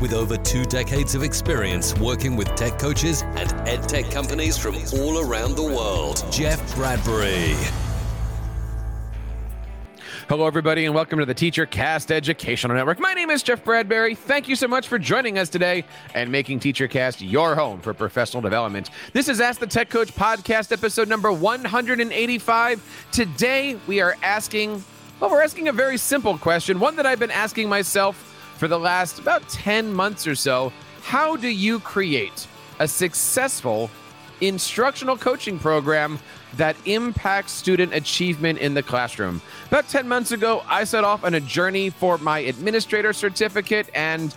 with over two decades of experience working with tech coaches and ed tech companies from all around the world, Jeff Bradbury. Hello, everybody, and welcome to the TeacherCast Educational Network. My name is Jeff Bradbury. Thank you so much for joining us today and making TeacherCast your home for professional development. This is Ask the Tech Coach podcast, episode number 185. Today, we are asking, well, we're asking a very simple question, one that I've been asking myself for the last about 10 months or so. How do you create a successful instructional coaching program that impacts student achievement in the classroom. About 10 months ago, I set off on a journey for my administrator certificate and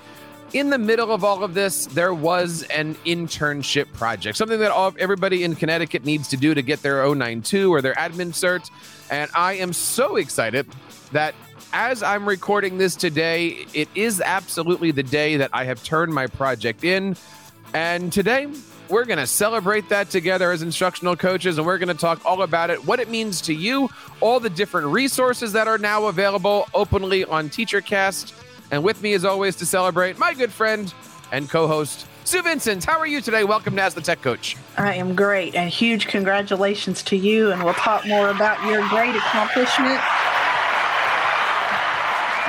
in the middle of all of this, there was an internship project, something that all, everybody in Connecticut needs to do to get their 092 or their admin cert. And I am so excited that as I'm recording this today, it is absolutely the day that I have turned my project in. And today, we're going to celebrate that together as instructional coaches, and we're going to talk all about it, what it means to you, all the different resources that are now available openly on TeacherCast. And with me, as always, to celebrate, my good friend and co host, Sue Vincent. How are you today? Welcome to Ask the Tech Coach. I am great, and huge congratulations to you. And we'll talk more about your great accomplishment.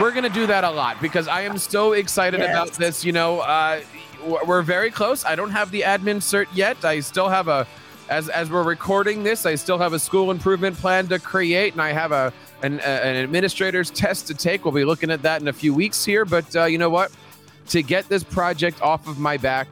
We're going to do that a lot because I am so excited yes. about this. You know, uh, we're very close. I don't have the admin cert yet. I still have a as as we're recording this, I still have a school improvement plan to create, and I have a an, an administrator's test to take. We'll be looking at that in a few weeks here. But uh, you know what? To get this project off of my back,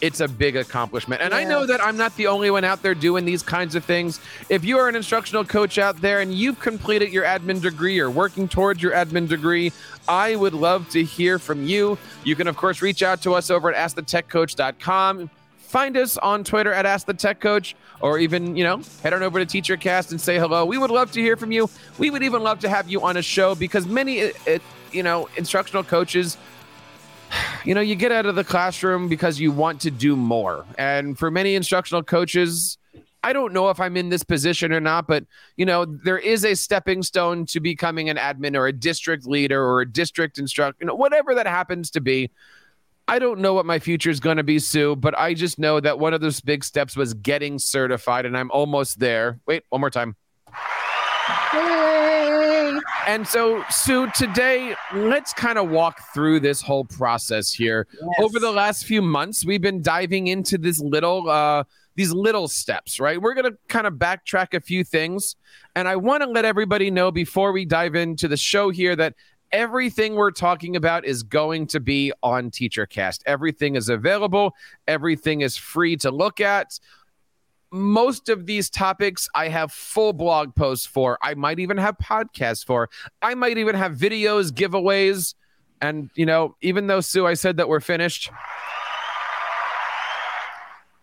it's a big accomplishment. And yeah. I know that I'm not the only one out there doing these kinds of things. If you are an instructional coach out there and you've completed your admin degree or working towards your admin degree, I would love to hear from you. You can, of course, reach out to us over at askthetechcoach.com. Find us on Twitter at Ask the Tech Coach, or even, you know, head on over to TeacherCast and say hello. We would love to hear from you. We would even love to have you on a show because many, you know, instructional coaches you know, you get out of the classroom because you want to do more. And for many instructional coaches, I don't know if I'm in this position or not, but you know, there is a stepping stone to becoming an admin or a district leader or a district instructor, you know, whatever that happens to be. I don't know what my future is going to be, Sue, but I just know that one of those big steps was getting certified, and I'm almost there. Wait, one more time. Yay. And so, Sue, today, let's kind of walk through this whole process here. Yes. Over the last few months, we've been diving into this little uh, these little steps, right? We're going to kind of backtrack a few things. And I want to let everybody know before we dive into the show here that everything we're talking about is going to be on TeacherCast. Everything is available, everything is free to look at. Most of these topics I have full blog posts for. I might even have podcasts for. I might even have videos, giveaways. And, you know, even though Sue, I said that we're finished,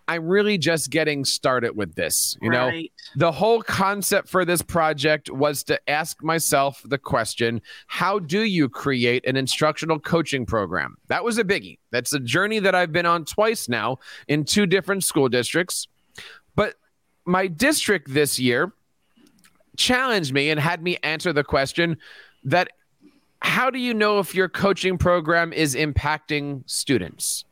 I'm really just getting started with this. You right. know, the whole concept for this project was to ask myself the question how do you create an instructional coaching program? That was a biggie. That's a journey that I've been on twice now in two different school districts. But my district this year challenged me and had me answer the question that how do you know if your coaching program is impacting students?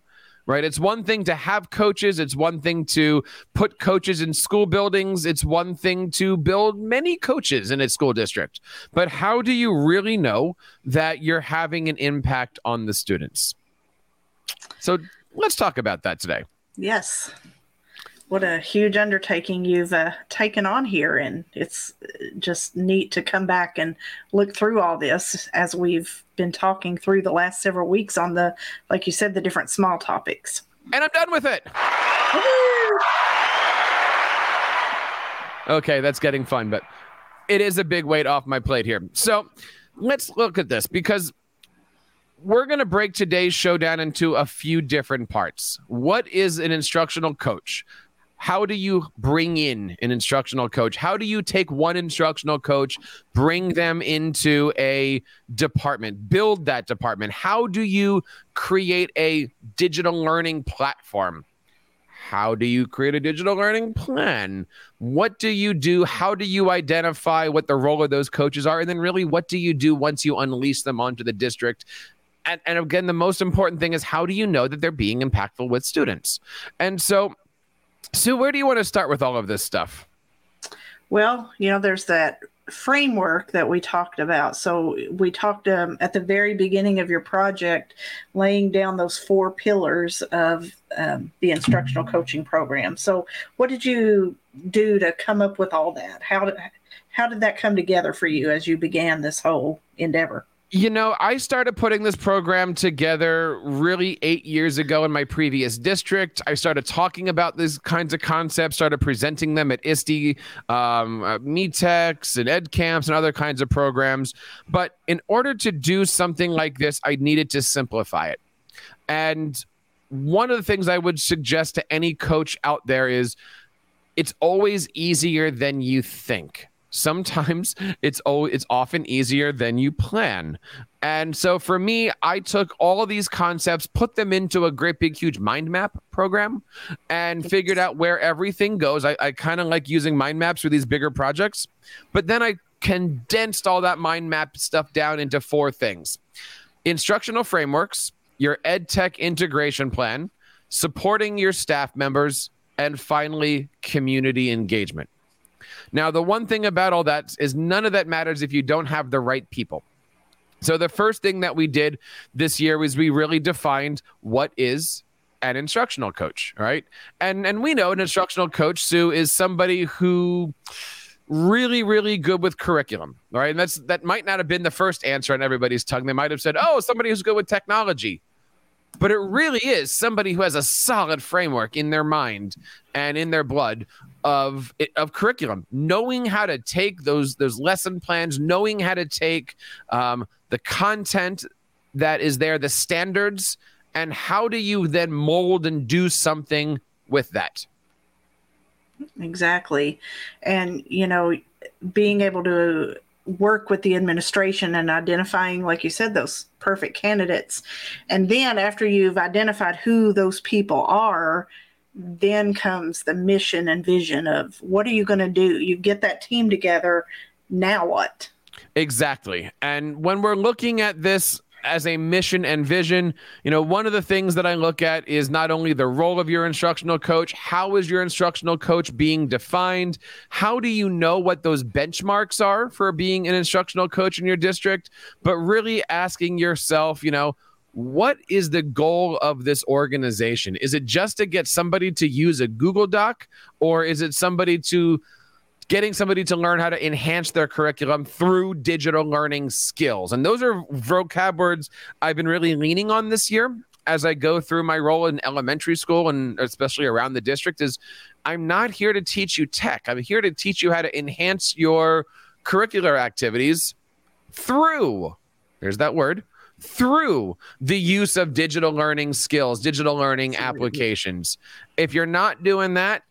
Right? It's one thing to have coaches, it's one thing to put coaches in school buildings, it's one thing to build many coaches in a school district. But how do you really know that you're having an impact on the students? So let's talk about that today. Yes what a huge undertaking you've uh, taken on here. And it's just neat to come back and look through all this as we've been talking through the last several weeks on the like you said the different small topics. And i'm done with it. Okay that's getting fun but it is a big weight off my plate here. So let's look at this because we're going to break today's show down into a few different parts. What is an instructional coach? How do you bring in an instructional coach? How do you take one instructional coach, bring them into a department, build that department? How do you create a digital learning platform? How do you create a digital learning plan? What do you do? How do you identify what the role of those coaches are? And then, really, what do you do once you unleash them onto the district? And, and again, the most important thing is how do you know that they're being impactful with students? And so, Sue, where do you want to start with all of this stuff? Well, you know, there's that framework that we talked about. So we talked um, at the very beginning of your project, laying down those four pillars of um, the instructional coaching program. So what did you do to come up with all that? How did how did that come together for you as you began this whole endeavor? You know, I started putting this program together really eight years ago in my previous district. I started talking about these kinds of concepts, started presenting them at ISTE, um, uh, METEX, and ed camps, and other kinds of programs. But in order to do something like this, I needed to simplify it. And one of the things I would suggest to any coach out there is it's always easier than you think sometimes it's oh it's often easier than you plan. And so for me i took all of these concepts put them into a great big huge mind map program and figured out where everything goes. I, I kind of like using mind maps for these bigger projects but then i condensed all that mind map stuff down into four things. Instructional frameworks your ed tech integration plan supporting your staff members and finally community engagement now, the one thing about all that is none of that matters if you don't have the right people. So, the first thing that we did this year was we really defined what is an instructional coach, right? And and we know an instructional coach, Sue, is somebody who really, really good with curriculum. Right. And that's that might not have been the first answer on everybody's tongue. They might have said, Oh, somebody who's good with technology but it really is somebody who has a solid framework in their mind and in their blood of of curriculum, knowing how to take those those lesson plans, knowing how to take um, the content that is there, the standards, and how do you then mold and do something with that? Exactly, and you know, being able to work with the administration and identifying, like you said, those perfect candidates. And then after you've identified who those people are, then comes the mission and vision of what are you going to do? You get that team together. Now what? Exactly. And when we're looking at this as a mission and vision, you know, one of the things that I look at is not only the role of your instructional coach, how is your instructional coach being defined? How do you know what those benchmarks are for being an instructional coach in your district? But really asking yourself, you know, what is the goal of this organization? Is it just to get somebody to use a Google Doc or is it somebody to getting somebody to learn how to enhance their curriculum through digital learning skills. And those are vocab words I've been really leaning on this year as I go through my role in elementary school and especially around the district is I'm not here to teach you tech. I'm here to teach you how to enhance your curricular activities through there's that word through the use of digital learning skills, digital learning applications. If you're not doing that,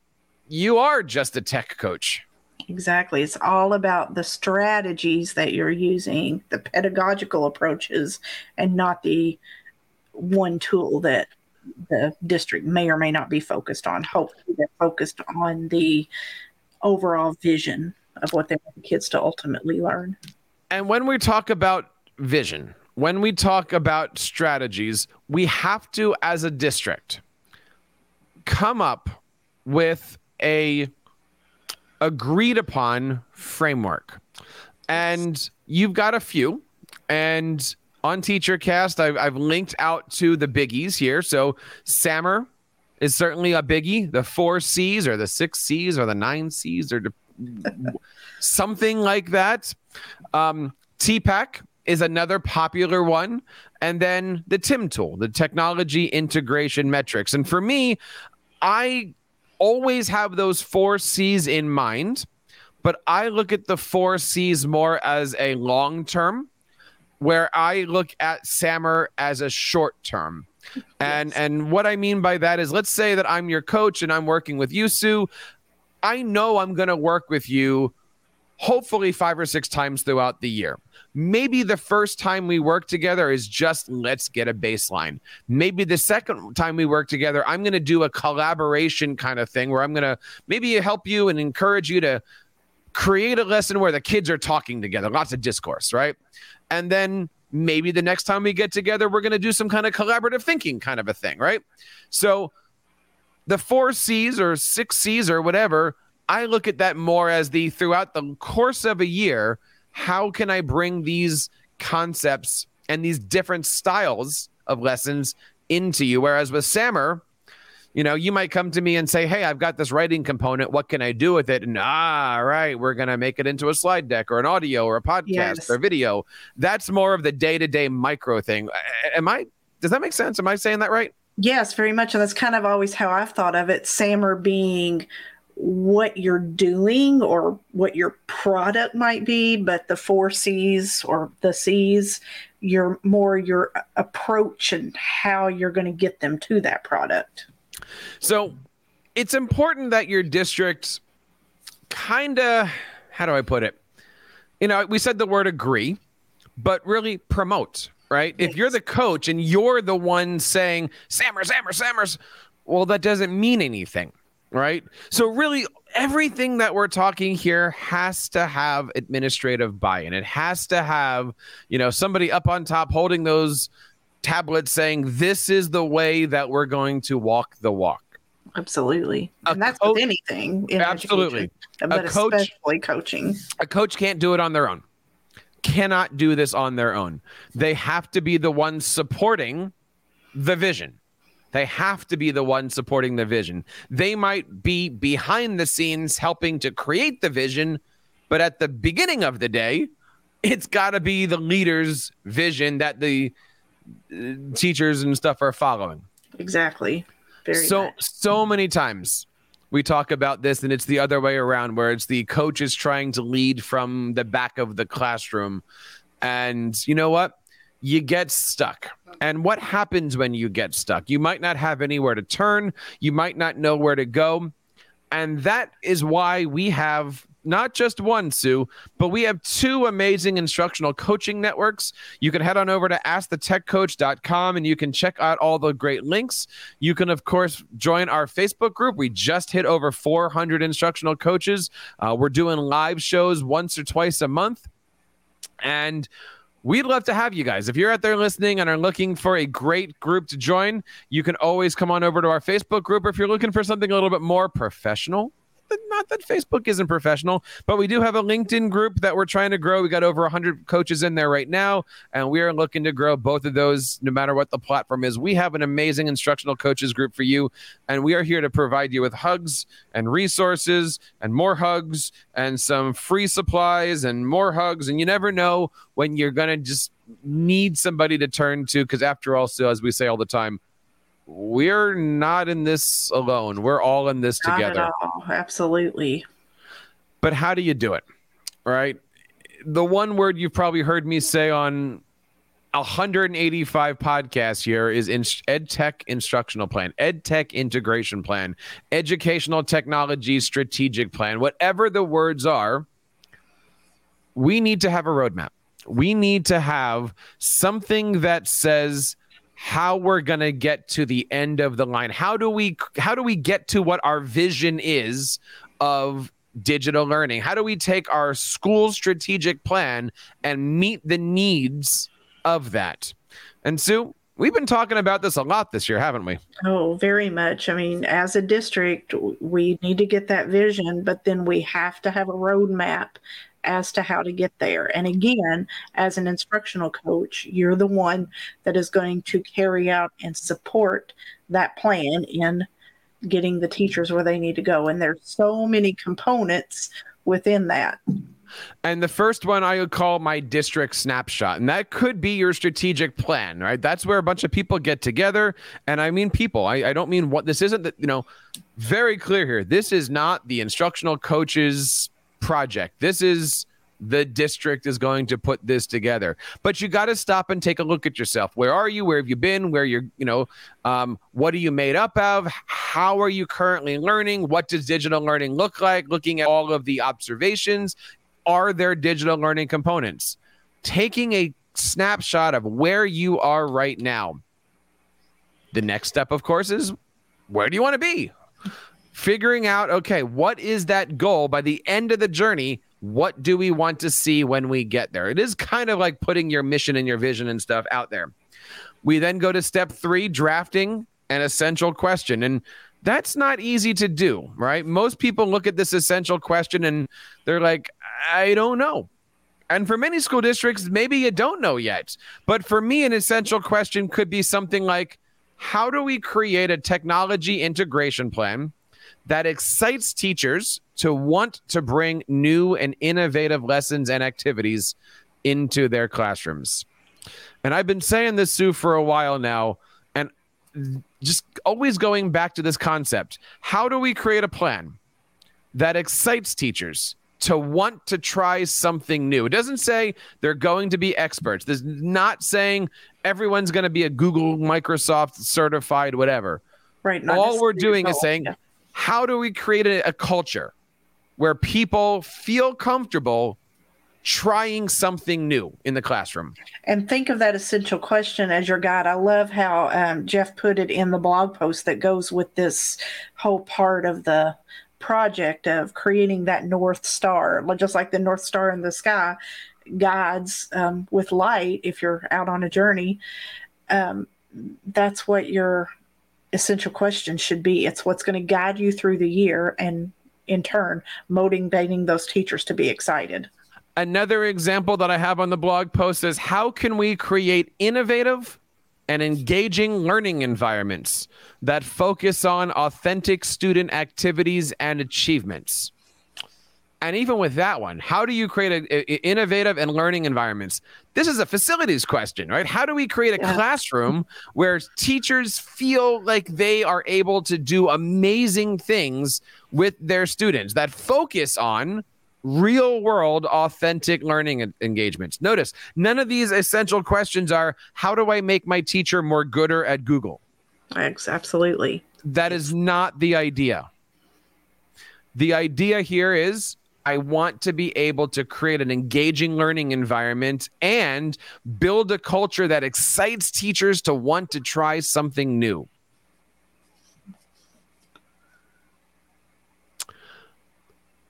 you are just a tech coach. Exactly. It's all about the strategies that you're using, the pedagogical approaches, and not the one tool that the district may or may not be focused on. Hopefully, they're focused on the overall vision of what they want the kids to ultimately learn. And when we talk about vision, when we talk about strategies, we have to, as a district, come up with a agreed upon framework. And you've got a few. And on TeacherCast, I've, I've linked out to the biggies here. So SAMR is certainly a biggie. The four C's or the six C's or the nine C's or something like that. Um, TPACK is another popular one. And then the TIM tool, the technology integration matrix. And for me, I always have those four C's in mind, but I look at the four C's more as a long term, where I look at SAMR as a short term. And and what I mean by that is let's say that I'm your coach and I'm working with you, Sue. I know I'm going to work with you hopefully five or six times throughout the year. Maybe the first time we work together is just let's get a baseline. Maybe the second time we work together, I'm going to do a collaboration kind of thing where I'm going to maybe help you and encourage you to create a lesson where the kids are talking together, lots of discourse, right? And then maybe the next time we get together, we're going to do some kind of collaborative thinking kind of a thing, right? So the four C's or six C's or whatever, I look at that more as the throughout the course of a year, how can I bring these concepts and these different styles of lessons into you? Whereas with SAMR, you know, you might come to me and say, Hey, I've got this writing component. What can I do with it? And ah, right, we're going to make it into a slide deck or an audio or a podcast yes. or video. That's more of the day to day micro thing. Am I, does that make sense? Am I saying that right? Yes, very much. And that's kind of always how I've thought of it. SAMR being what you're doing or what your product might be, but the four C's or the C's, you're more your approach and how you're going to get them to that product. So it's important that your district kind of, how do I put it? You know, we said the word agree, but really promote, right? Yes. If you're the coach and you're the one saying, SAMRs, SAMRs, SAMRs, well, that doesn't mean anything right? So really everything that we're talking here has to have administrative buy-in. It has to have, you know, somebody up on top holding those tablets saying this is the way that we're going to walk the walk. Absolutely. A and that's coach, with anything. absolutely. But a coach, especially coaching. A coach can't do it on their own. Cannot do this on their own. They have to be the ones supporting the vision they have to be the one supporting the vision. They might be behind the scenes helping to create the vision, but at the beginning of the day, it's got to be the leader's vision that the uh, teachers and stuff are following. Exactly. Very so much. so many times we talk about this and it's the other way around where it's the coach is trying to lead from the back of the classroom and you know what you get stuck. And what happens when you get stuck? You might not have anywhere to turn, you might not know where to go. And that is why we have not just one, Sue, but we have two amazing instructional coaching networks. You can head on over to askthetechcoach.com and you can check out all the great links. You can, of course, join our Facebook group. We just hit over 400 instructional coaches. Uh, we're doing live shows once or twice a month. And We'd love to have you guys. If you're out there listening and are looking for a great group to join, you can always come on over to our Facebook group. If you're looking for something a little bit more professional, not that Facebook isn't professional, but we do have a LinkedIn group that we're trying to grow. We got over 100 coaches in there right now, and we are looking to grow both of those no matter what the platform is. We have an amazing instructional coaches group for you, and we are here to provide you with hugs and resources and more hugs and some free supplies and more hugs. And you never know when you're going to just need somebody to turn to because, after all, so as we say all the time, we're not in this alone. We're all in this not together. Absolutely. But how do you do it? Right? The one word you've probably heard me say on 185 podcasts here is in EdTech instructional plan, ed tech integration plan, educational technology strategic plan, whatever the words are. We need to have a roadmap. We need to have something that says how we're going to get to the end of the line. How do we how do we get to what our vision is of digital learning? How do we take our school strategic plan and meet the needs of that? And Sue, we've been talking about this a lot this year, haven't we? Oh, very much. I mean, as a district, we need to get that vision, but then we have to have a roadmap as to how to get there. And again, as an instructional coach, you're the one that is going to carry out and support that plan in getting the teachers where they need to go. And there's so many components within that. And the first one I would call my district snapshot. And that could be your strategic plan, right? That's where a bunch of people get together. And I mean people. I, I don't mean what this isn't that, you know, very clear here. This is not the instructional coaches project. This is the district is going to put this together. But you got to stop and take a look at yourself. Where are you? Where have you been? Where you're, you know, um, what are you made up of? How are you currently learning? What does digital learning look like? Looking at all of the observations, are there digital learning components? Taking a snapshot of where you are right now. The next step, of course, is where do you want to be? Figuring out, okay, what is that goal by the end of the journey? What do we want to see when we get there? It is kind of like putting your mission and your vision and stuff out there. We then go to step three drafting an essential question. And that's not easy to do, right? Most people look at this essential question and they're like, I don't know. And for many school districts, maybe you don't know yet. But for me, an essential question could be something like How do we create a technology integration plan that excites teachers to want to bring new and innovative lessons and activities into their classrooms. And I've been saying this, Sue, for a while now, and just always going back to this concept. How do we create a plan that excites teachers to want to try something new? It doesn't say they're going to be experts. There's not saying everyone's going to be a Google, Microsoft certified, whatever. Right. All we're doing is saying, yeah. How do we create a, a culture where people feel comfortable trying something new in the classroom. And think of that essential question as your guide. I love how um, Jeff put it in the blog post that goes with this whole part of the project of creating that North Star, just like the North Star in the sky guides um, with light if you're out on a journey. Um, that's what your essential question should be. It's what's going to guide you through the year and in turn motivating those teachers to be excited. Another example that I have on the blog post is how can we create innovative and engaging learning environments that focus on authentic student activities and achievements? And even with that one, how do you create a, a, innovative and learning environments? This is a facilities question, right? How do we create a yeah. classroom where teachers feel like they are able to do amazing things with their students that focus on real world authentic learning engagements? Notice none of these essential questions are how do I make my teacher more gooder at Google? Thanks, Absolutely. That is not the idea. The idea here is I want to be able to create an engaging learning environment and build a culture that excites teachers to want to try something new.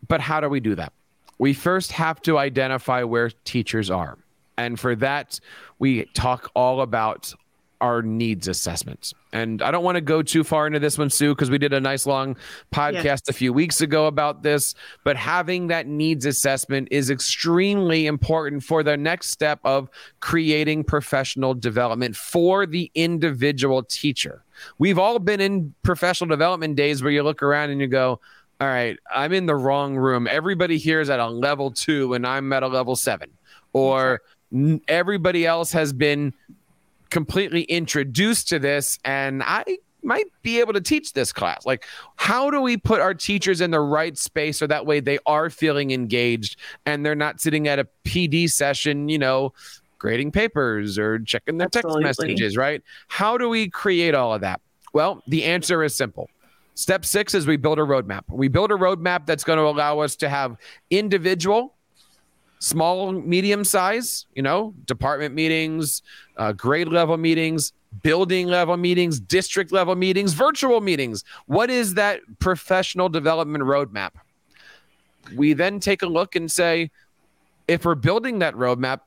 But how do we do that? We first have to identify where teachers are. And for that, we talk all about our needs assessments. And I don't want to go too far into this one, Sue, because we did a nice long podcast yes. a few weeks ago about this. But having that needs assessment is extremely important for the next step of creating professional development for the individual teacher. We've all been in professional development days where you look around and you go, all right, I'm in the wrong room. Everybody here is at a level two and I'm at a level seven. Or everybody else has been completely introduced to this and I might be able to teach this class. Like, how do we put our teachers in the right space so that way they are feeling engaged and they're not sitting at a PD session, you know, grading papers or checking their Absolutely. text messages, right? How do we create all of that? Well, the answer is simple. Step six is we build a roadmap. We build a roadmap that's going to allow us to have individual small, medium size, you know, department meetings, uh, grade level meetings, building level meetings, district level meetings, virtual meetings. What is that professional development roadmap? We then take a look and say, if we're building that roadmap,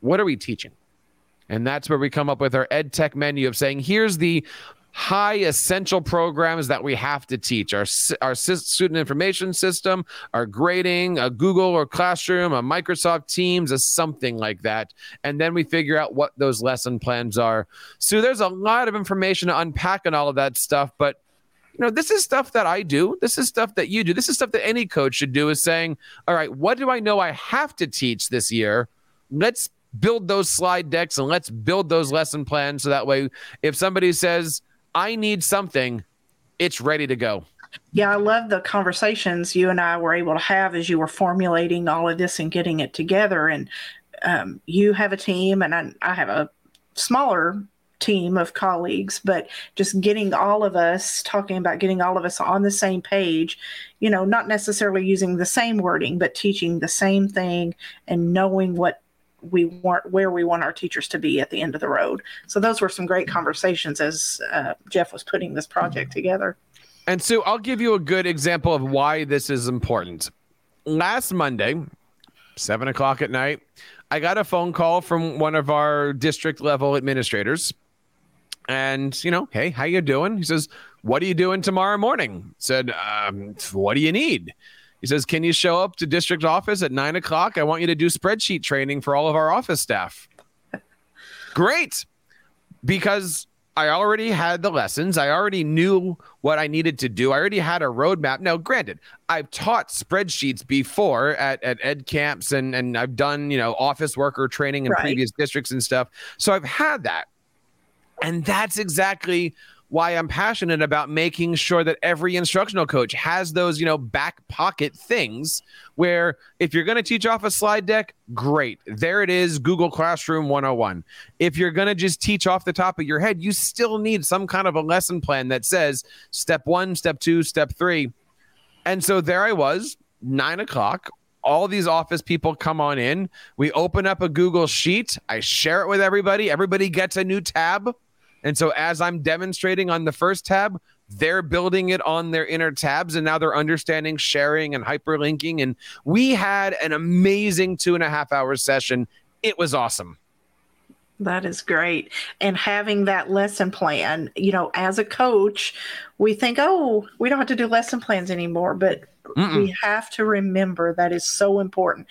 what are we teaching? And that's where we come up with our ed tech menu of saying, here's the high essential programs that we have to teach. Our our student information system our grading a google or classroom a microsoft teams a something like that. And then we figure out what those lesson plans are. So there's a lot of information to unpack and all of that stuff but you know this is stuff that i do. This is stuff that you do. This is stuff that any coach should do is saying all right what do i know i have to teach this year? Let's build those slide decks and let's build those lesson plans so that way if somebody says I need something, it's ready to go. Yeah, I love the conversations you and I were able to have as you were formulating all of this and getting it together. And um, you have a team, and I, I have a smaller team of colleagues, but just getting all of us talking about getting all of us on the same page, you know, not necessarily using the same wording, but teaching the same thing and knowing what we want where we want our teachers to be at the end of the road. So those were some great conversations as uh, Jeff was putting this project together. And Sue, I'll give you a good example of why this is important. Last Monday, seven o'clock at night, I got a phone call from one of our district level administrators. And, you know, hey, how you doing? He says, what are you doing tomorrow morning? said, um, what do you need? He says, Can you show up to district office at nine o'clock? I want you to do spreadsheet training for all of our office staff. Great. Because I already had the lessons. I already knew what I needed to do. I already had a roadmap. Now, granted, I've taught spreadsheets before at, at ed camps and, and I've done, you know, office worker training in right. previous districts and stuff. So I've had that. And that's exactly why I'm passionate about making sure that every instructional coach has those, you know, back pocket things where if you're going to teach off a slide deck, great. There it is, Google Classroom 101. If you're going to just teach off the top of your head, you still need some kind of a lesson plan that says step one, step two, step three. And so there I was, nine o'clock. All these office people come on in. We open up a Google Sheet. I share it with everybody. Everybody gets a new tab and so as I'm demonstrating on the first tab, they're building it on their inner tabs and now they're understanding sharing and hyperlinking. And we had an amazing two and a half hour session. It was awesome. That is great. And having that lesson plan, you know, as a coach, we think, oh, we don't have to do lesson plans anymore, but Mm-mm. we have to remember that is so important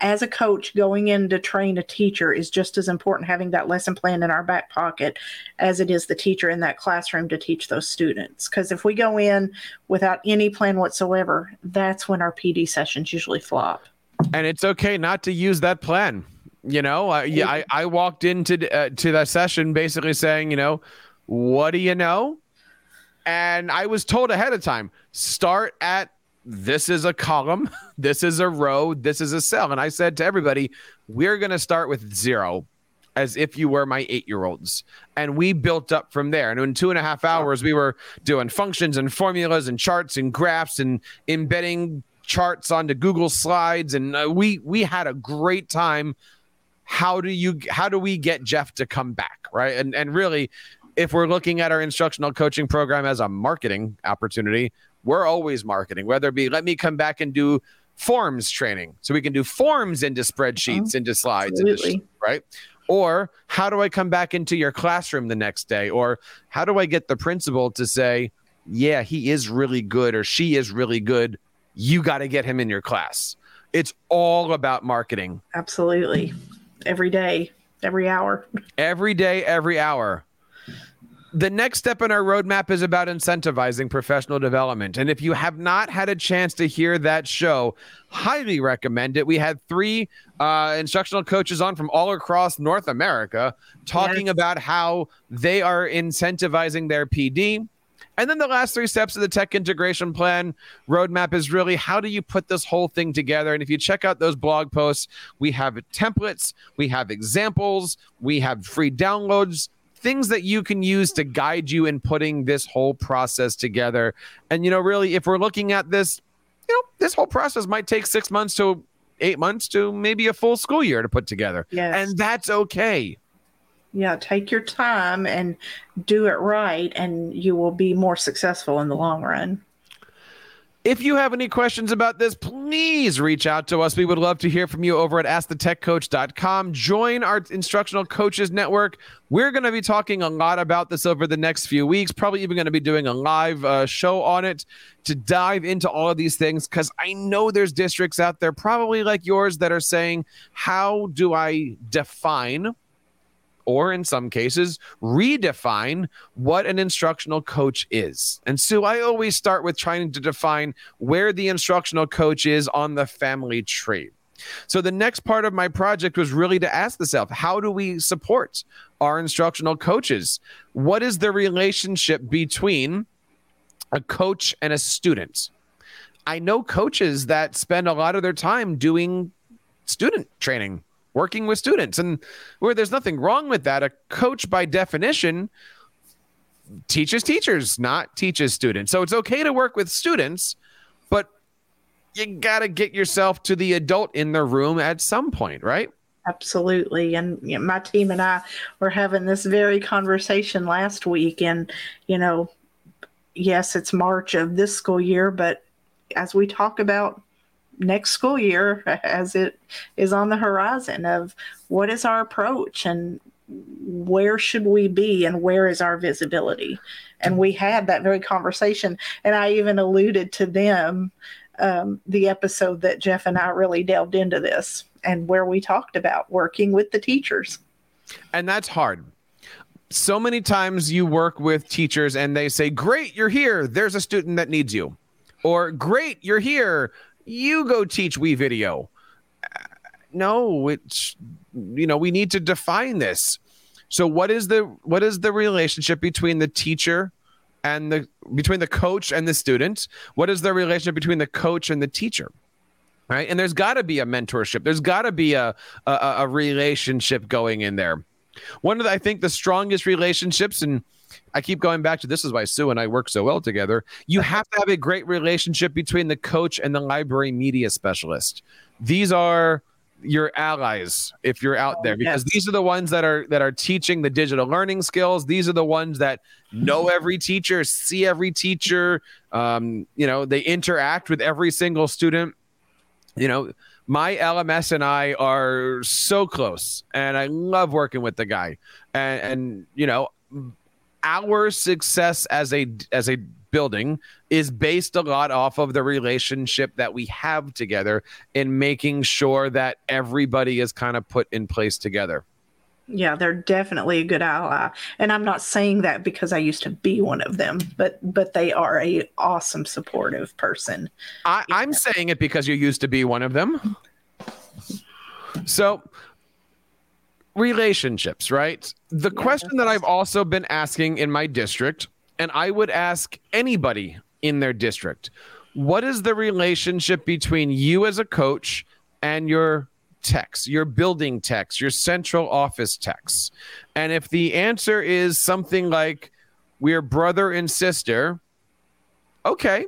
as a coach going in to train a teacher is just as important having that lesson plan in our back pocket as it is the teacher in that classroom to teach those students. Because if we go in without any plan whatsoever that's when our pd sessions usually flop. And it's okay not to use that plan you know? Uh, yeah I, I walked into uh, to that session basically saying you know what do you know? And i was told ahead of time start at this is a column, this is a row, this is a cell. And I said to everybody, we're going to start with zero as if you were my eight year olds. And we built up from there. And in two and a half hours, we were doing functions and formulas and charts and graphs and embedding charts onto Google Slides. And uh, we we had a great time. How do you how do we get Jeff to come back? Right. And and really, if we're looking at our instructional coaching program as a marketing opportunity, we're always marketing, whether it be let me come back and do forms training so we can do forms into spreadsheets, oh, into slides, into, right? Or how do I come back into your classroom the next day? Or how do I get the principal to say, yeah, he is really good or she is really good. You got to get him in your class. It's all about marketing. Absolutely. Every day, every hour. Every day, every hour the next step in our roadmap is about incentivizing professional development. And if you have not had a chance to hear that show, highly recommend it. We had three uh, instructional coaches on from all across North America talking yes. about how they are incentivizing their PD. And then the last three steps of the tech integration plan roadmap is really how do you put this whole thing together? And if you check out those blog posts, we have templates, we have examples, we have free downloads things that you can use to guide you in putting this whole process together. And, you know, really, if we're looking at this, you know, this whole process might take six months to eight months to maybe a full school year to put together. Yes. And that's okay. Yeah, take your time and do it right, and you will be more successful in the long run. If you have any questions about this, please reach out to us. We would love to hear from you over at askthetechcoach.com. Join our instructional coaches network. We're going to be talking a lot about this over the next few weeks, probably even going to be doing a live uh, show on it to dive into all of these things because I know there's districts out there, probably like yours, that are saying, How do I define? Or in some cases, redefine what an instructional coach is. And Sue, I always start with trying to define where the instructional coach is on the family tree. So the next part of my project was really to ask myself, how do we support our instructional coaches? What is the relationship between a coach and a student. I know coaches that spend a lot of their time doing student training, working with students, and where there's nothing wrong with that. A coach, by definition, teaches teachers, not teaches students. So it's okay to work with students, but you got to get yourself to the adult in the room at some point, right? Absolutely. And you know, my team and I were having this very conversation last week. And, you know, yes, it's March of this school year, but as we talk about next school year, as it is on the horizon, of what is our approach and where should we be and where is our visibility? And we had that very conversation. And I even alluded to them um, the episode that Jeff and I really delved into this and where we talked about working with the teachers. And that's hard so many times you work with teachers and they say, Great, you're here. There's a student that needs you. Or, Great, you're here. You go teach WeVideo. No, it's, you know, we need to define this. So what is the what is the relationship between the teacher and the between the coach and the student? What is the relationship between the coach and the teacher? Right? And there's got to be a mentorship. There's got to be a, a a relationship going in there. One of the, I think the strongest relationships, and I keep going back to this is why Sue and I work so well together. You have to have a great relationship between the coach and the library media specialist. These are your allies if you're out there because yes. these are the ones that are that are teaching the digital learning skills these are the ones that know every teacher see every teacher um, you know they interact with every single student you know my LMS and I are so close, and I love working with the guy. And, and you know, our success as a as a building is based a lot off of the relationship that we have together in making sure that everybody is kind of put in place together. Yeah, they're definitely a good ally. And I'm not saying that because I used to be one of them, but but they are a awesome supportive person. I, I'm saying it because you used to be one of them. So relationships, right? The yeah, question that I've also been asking in my district, and I would ask anybody in their district, what is the relationship between you as a coach and your techs, your building techs, your central office techs? And if the answer is something like we're brother and sister, okay,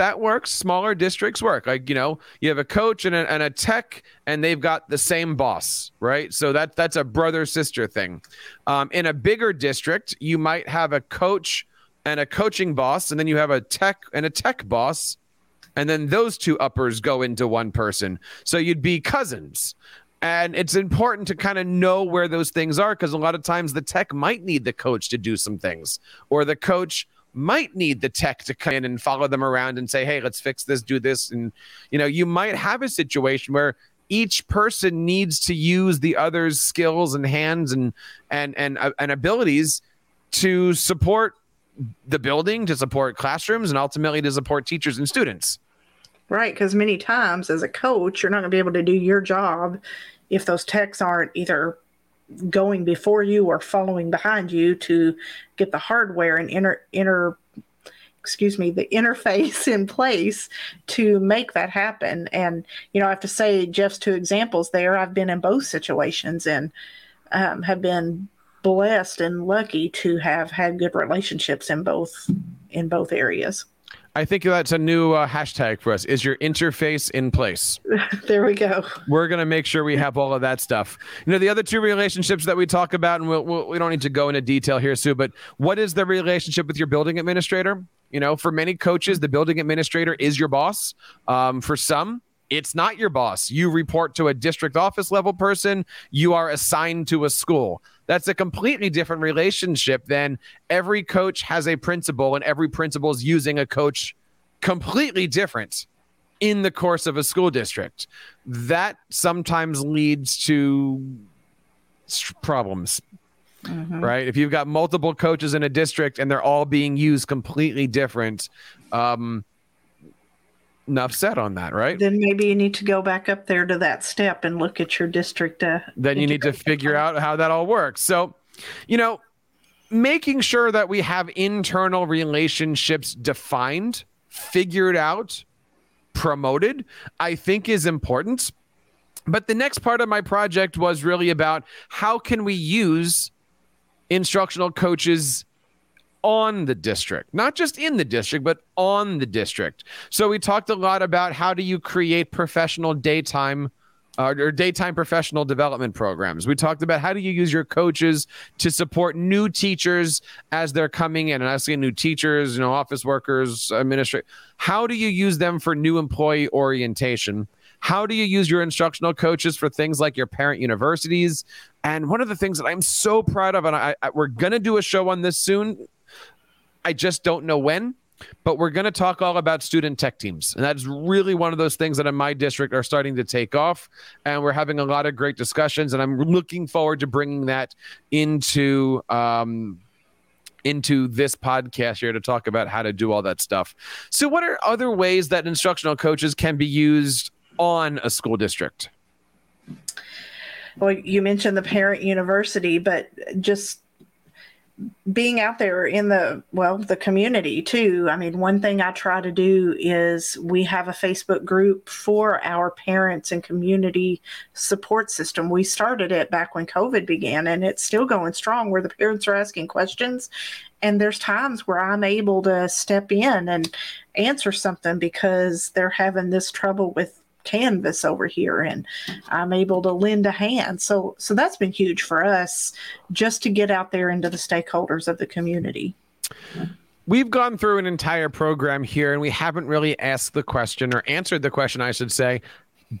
that works. Smaller districts work. Like you know, you have a coach and a, and a tech, and they've got the same boss, right? So that that's a brother sister thing. Um, in a bigger district, you might have a coach and a coaching boss, and then you have a tech and a tech boss, and then those two uppers go into one person. So you'd be cousins. And it's important to kind of know where those things are because a lot of times the tech might need the coach to do some things, or the coach might need the tech to come in and follow them around and say, "Hey, let's fix this, do this." And you know, you might have a situation where each person needs to use the other's skills and hands and and and uh, and abilities to support the building, to support classrooms, and ultimately to support teachers and students. Right, because many times as a coach, you're not going to be able to do your job if those techs aren't either going before you or following behind you to get the hardware and inner inner excuse me the interface in place to make that happen. And you know i have to say jeff's two examples there. I've been in both situations and um, have been blessed and lucky to have had good relationships in both in both areas I think that's a new uh, hashtag for us. Is your interface in place? there we go. We're going to make sure we have all of that stuff. You know, the other two relationships that we talk about, and we'll, we'll, we do not need to go into detail here, Sue, but what is the relationship with your building administrator? You know, for many coaches, the building administrator is your boss. Um, for some, it's not your boss. You report to a district office level person, you are assigned to a school. That's a completely different relationship than every coach has a principal and every principal is using a coach completely different in the course of a school district. That sometimes leads to problems. Mm-hmm. Right. If you've got multiple coaches in a district and they're all being used completely different, um, enough said on that, right? Then maybe you need to go back up there to that step and look at your district. Uh, then you need to figure out how that all works. So, you know, making sure that we have internal relationships defined, figured out, promoted, I think is important. But the next part of my project was really about how can we use instructional coaches on the district, not just in the district, but on the district. So we talked a lot about how do you create professional daytime uh, or daytime professional development programs. We talked about how do you use your coaches to support new teachers as they're coming in, and I say new teachers, you know, office workers, administrative. How do you use them for new employee orientation? How do you use your instructional coaches for things like your parent universities? And one of the things that I'm so proud of, and I, I we're gonna do a show on this soon. I just don't know when but we're going to talk all about student tech teams. And that's really one of those things that in my district are starting to take off. And we're having a lot of great discussions. And I'm looking forward to bringing that into. Um, into this podcast here to talk about how to do all that stuff. So, what are other ways that instructional coaches can be used on a school district? Well, you mentioned the parent university, but just being out there in the well the community too. I mean one thing i try to do is we have a facebook group for our parents and community support system. We started it back when covid began and it's still going strong where the parents are asking questions and there's times where i'm able to step in and answer something because they're having this trouble with canvas over here and i'm able to lend a hand. So so that's been huge for us just to get out there into the stakeholders of the community. We've gone through an entire program here and we haven't really asked the question or answered the question i should say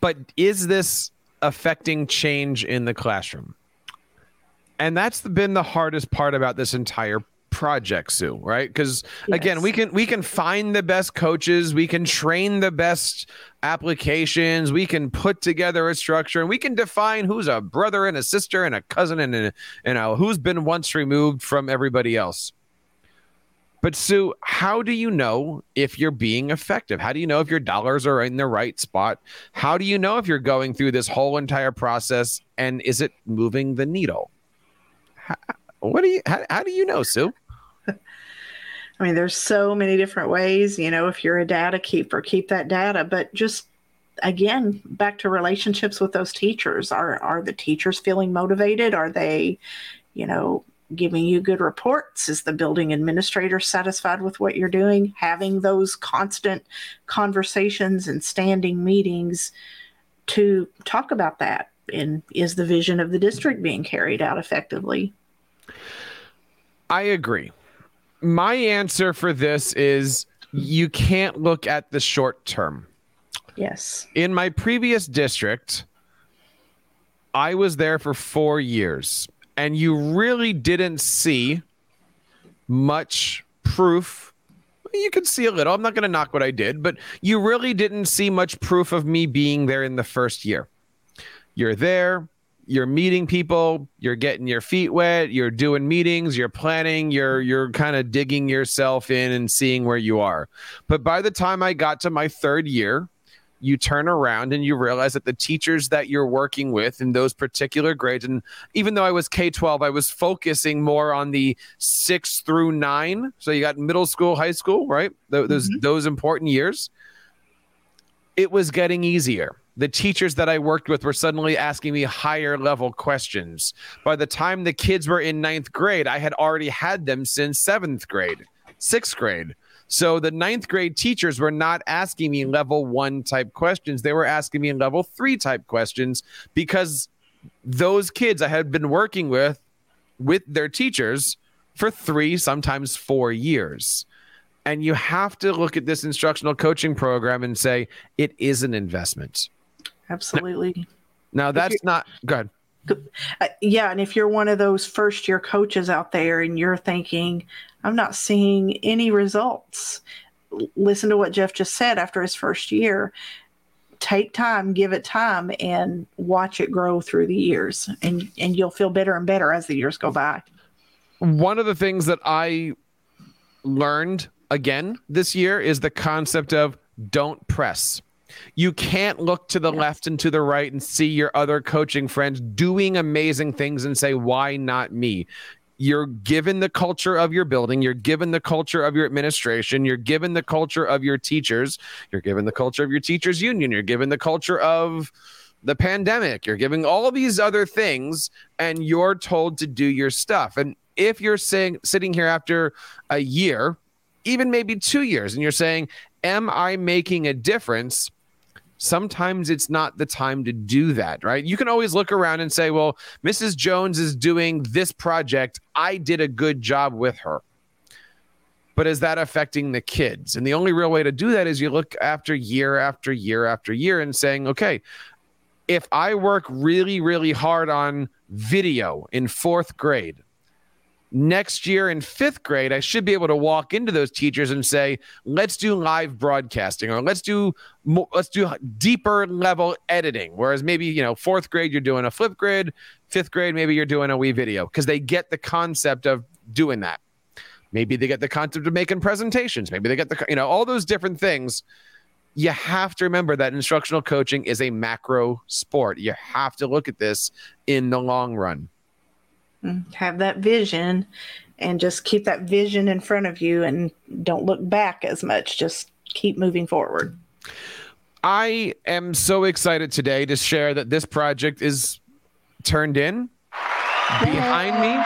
but is this affecting change in the classroom? And that's been the hardest part about this entire project sue right? Because yes. again we can we can find the best coaches we can train the best applications we can put together a structure and we can define who's a brother and a sister and a cousin and a, you know who's been once removed from everybody else. But sue how do you know if you're being effective? How do you know if your dollars are in the right spot? How do you know if you're going through this whole entire process and is it moving the needle? How, what do you how, how do you know sue I mean, there's so many different ways. You know, if you're a data keeper, keep that data. But just again, back to relationships with those teachers. Are are the teachers feeling motivated? Are they, you know, giving you good reports? Is the building administrator satisfied with what you're doing? Having those constant conversations and standing meetings to talk about that. And is the vision of the district being carried out effectively? I agree my answer for this is you can't look at the short term. Yes. In my previous district, I was there for four years, and you really didn't see much proof. You could see a little. I'm not going to knock what I did, but you really didn't see much proof of me being there in the first year. You're there, you're meeting people, you're getting your feet wet, you're doing meetings, you're planning, you're you're kind of digging yourself in and seeing where you are. But by the time I got to my third year, you turn around and you realize that the teachers that you're working with in those particular grades and even though I was K12 I was focusing more on the 6 through 9 so you got middle school high school right those mm-hmm. those important years it was getting easier the teachers that I worked with were suddenly asking me higher level questions. By the time the kids were in ninth grade, I had already had them since seventh grade, sixth grade. So the ninth grade teachers were not asking me level one type questions. They were asking me level three type questions because those kids I had been working with with their teachers for three, sometimes four years. And you have to look at this instructional coaching program and say it is an investment absolutely. Now that's not good. Uh, yeah, and if you're one of those first year coaches out there and you're thinking, I'm not seeing any results, listen to what Jeff just said after his first year. Take time, give it time, and watch it grow through the years, and and you'll feel better and better as the years go by. One of the things that I learned again this year is the concept of don't press. You can't look to the left and to the right and see your other coaching friends doing amazing things and say, why not me? you're given the culture of your building, you're given the culture of your administration, you're given the culture of your teachers, you're given the culture of your teachers union, you're given the culture of the pandemic, you're giving all these other things and you're told to do your stuff. And if you're saying sitting here after a year, even maybe 2 years and you're saying, "Am I making a difference?" Sometimes it's not the time to do that, right? You can always look around and say, well, Mrs. Jones is doing this project. I did a good job with her. But is that affecting the kids? And the only real way to do that is you look after year after year after year and saying, okay, if I work really, really hard on video in fourth grade, next year in fifth grade, I should be able to walk into those teachers and say, let's do live broadcasting or let's do let's do deeper level editing. Whereas maybe, you know, fourth grade, you're doing a Flipgrid, fifth grade, maybe you're doing a WeVideo because they get the concept of doing that. Maybe they get the concept of making presentations. Maybe they get the, you know, all those different things. You have to remember that instructional coaching is a macro sport. You have to look at this in the long run. Have that vision and just keep that vision in front of you and don't look back as much. Just keep moving forward. I am so excited today to share that this project is turned in behind me.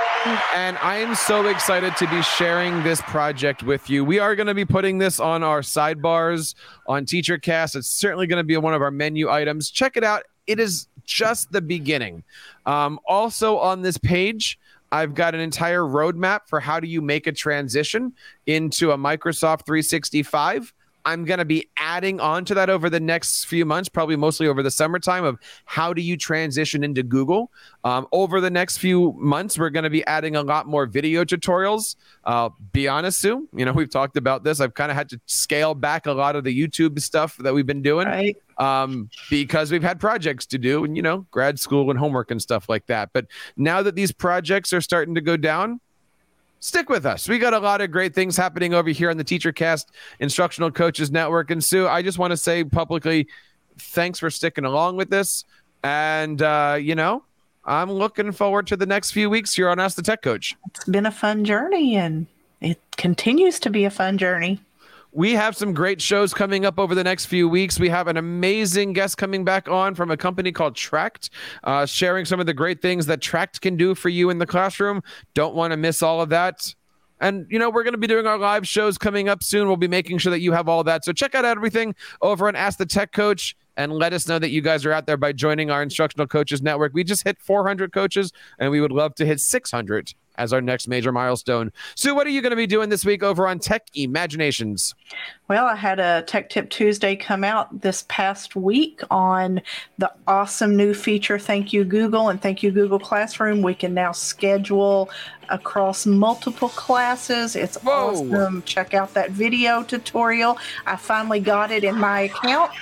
And I am so excited to be sharing this project with you. We are going to be putting this on our sidebars on TeacherCast. It's certainly going to be one of our menu items. Check it out. It is just the beginning. Um, also on this page, I've got an entire roadmap for how do you make a transition into a Microsoft 365. I'm going to be adding on to that over the next few months, probably mostly over the summertime, of how do you transition into Google. Um, over the next few months, we're going to be adding a lot more video tutorials. Uh, be honest, Sue, you know, we've talked about this. I've kind of had to scale back a lot of the YouTube stuff that we've been doing right. um, because we've had projects to do and, you know, grad school and homework and stuff like that. But now that these projects are starting to go down, stick with us. We got a lot of great things happening over here on the TeacherCast Instructional Coaches Network. And Sue, I just want to say publicly, thanks for sticking along with this. And, uh, you know, I'm looking forward to the next few weeks here on Ask the Tech Coach. It's been a fun journey and it continues to be a fun journey we have some great shows coming up over the next few weeks. We have an amazing guest coming back on from a company called Tract, uh, sharing some of the great things that Tract can do for you in the classroom. Don't want to miss all of that. And, you know, we're going to be doing our live shows coming up soon. We'll be making sure that you have all that. So check out everything over on Ask the Tech Coach and let us know that you guys are out there by joining our Instructional Coaches Network. We just hit 400 coaches, and we would love to hit 600 as our next major milestone. Sue, what are you going to be doing this week over on Tech Imaginations? Well, I had a Tech Tip Tuesday come out this past week on the awesome new feature Thank You Google and Thank You Google Classroom. We can now schedule across multiple classes. It's Whoa. awesome. Check out that video tutorial. I finally got it in my account.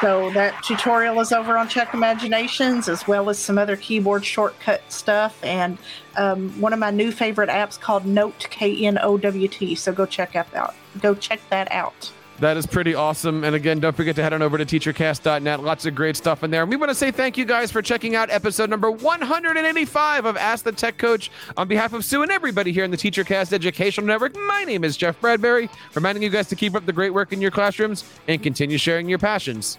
So that tutorial is over on Tech Imaginations, as well as some other keyboard shortcut stuff, and um, one of my new favorite apps called Knowt K N O W T. So go check that out. Go check that out. That is pretty awesome. And again, don't forget to head on over to teachercast.net. Lots of great stuff in there. And we want to say thank you guys for checking out episode number 185 of Ask the Tech Coach. On behalf of Sue and everybody here in the TeacherCast Educational Network, my name is Jeff Bradbury, reminding you guys to keep up the great work in your classrooms and continue sharing your passions